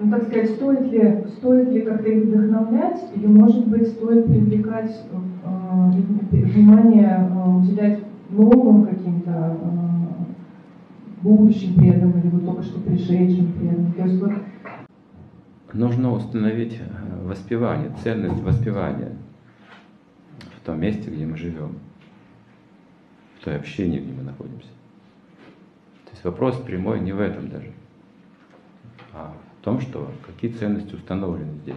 Ну, так сказать, стоит ли, стоит ли как-то их вдохновлять, или, может быть, стоит привлекать э, внимание, э, уделять новым каким-то э, будущим преданным, или вот только что пришедшим преданным? То есть вот Нужно установить воспевание, ценность воспевания в том месте, где мы живем, в той общине, где мы находимся. То есть вопрос прямой не в этом даже, а в том, что какие ценности установлены здесь.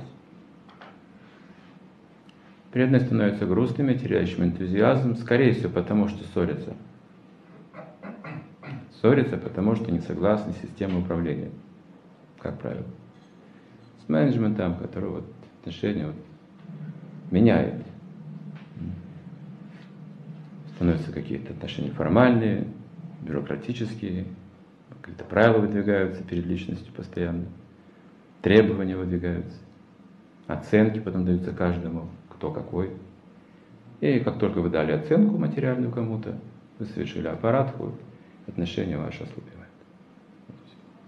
Преданные становятся грустными, теряющими энтузиазм, скорее всего, потому что ссорятся. Ссорятся, потому что не согласны с системой управления, как правило. С менеджментом, который вот отношения вот меняет. Становятся какие-то отношения формальные, бюрократические, какие-то правила выдвигаются перед личностью постоянно, требования выдвигаются, оценки потом даются каждому, кто какой. И как только вы дали оценку материальную кому-то, вы совершили аппаратку, отношения ваши ослабевают.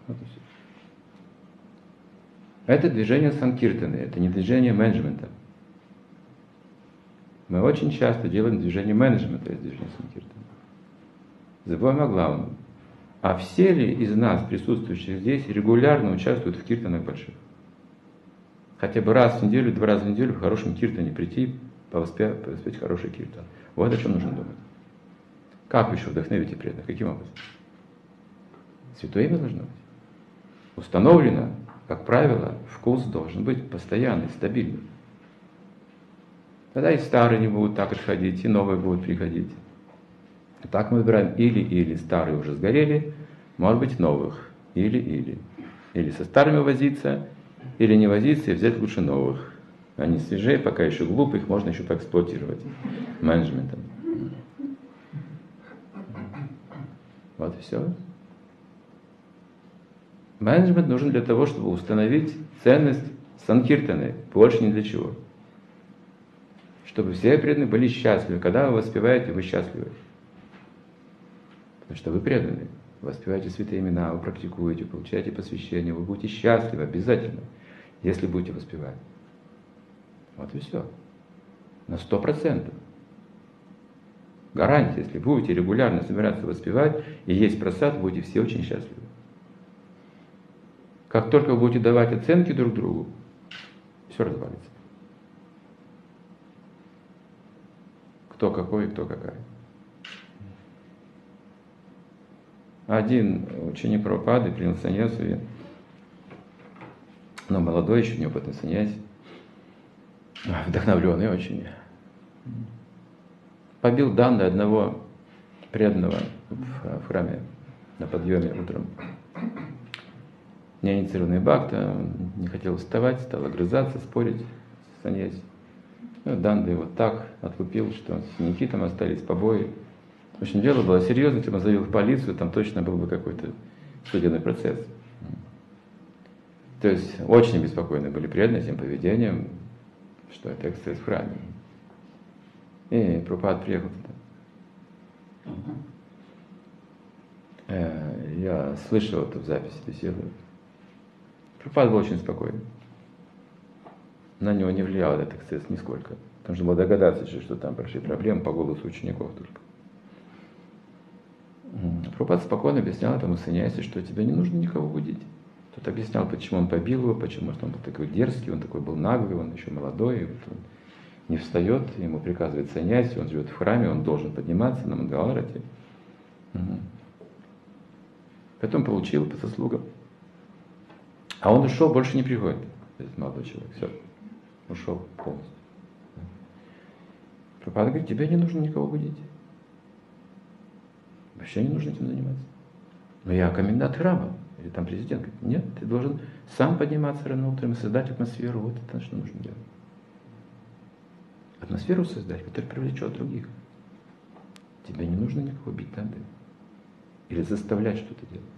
Вот и все. Это движение санкиртаны, это не движение менеджмента. Мы очень часто делаем движение менеджмента из движения санкиртаны. Забываем о главном. А все ли из нас, присутствующих здесь, регулярно участвуют в киртанах больших? Хотя бы раз в неделю, два раза в неделю в хорошем киртане прийти, повоспеть, повоспеть хороший киртан. Вот о чем нужно думать. Как еще вдохновите преданных? Каким образом? Святое имя должно быть. Установлено, как правило, вкус должен быть постоянный, стабильный. Тогда и старые не будут так отходить, и новые будут приходить. Так мы выбираем или-или. Старые уже сгорели, может быть новых. Или-или. Или со старыми возиться, или не возиться и взять лучше новых. Они свежие, пока еще глупые, их можно еще поэксплуатировать менеджментом. Вот и все. Менеджмент нужен для того, чтобы установить ценность санкиртаны, больше ни для чего. Чтобы все преданные были счастливы. Когда вы воспеваете, вы счастливы. Потому что вы преданы. Воспеваете святые имена, вы практикуете, получаете посвящение, вы будете счастливы обязательно, если будете воспевать. Вот и все. На сто процентов. Гарантия, если будете регулярно собираться воспевать и есть просад, будете все очень счастливы. Как только вы будете давать оценки друг другу, все развалится. Кто какой кто какая. Один ученик Прабхупады принял саньясу, и, но молодой еще, неопытный саньяс, вдохновленный очень. Побил данные одного преданного в храме на подъеме утром. Неинициированный бхакта, не хотел вставать, стал огрызаться, спорить с саньяси. Ну, Данды вот так отлупил, что синяки там остались, побои. В общем, дело было серьезно, если бы он заявил в полицию, там точно был бы какой-то судебный процесс. То есть очень беспокойны были преданные этим поведением, что это эксцесс в храме. И Пропад приехал туда. Э, я слышал это в записи беседы. Пропад был очень спокойный. На него не влиял этот эксцесс нисколько. Потому что было догадаться, что там прошли проблемы по голосу учеников только. Пропад спокойно объяснял этому саньясе, что тебе не нужно никого будить. Тот объяснял, почему он побил его, почему он был такой дерзкий, он такой был наглый, он еще молодой, и вот он не встает, ему приказывает саньяси, он живет в храме, он должен подниматься на Мангаларате. Угу. Потом получил по заслугам. А он ушел, больше не приходит, этот молодой человек. Все, ушел полностью. Пропада говорит, тебе не нужно никого будить. Вообще не нужно этим заниматься. Но я комендант храма, или там президент. Говорит, нет, ты должен сам подниматься рано утром и создать атмосферу. Вот это что нужно делать. Атмосферу создать, которая привлечет других. Тебе не нужно никого бить надо. Или заставлять что-то делать.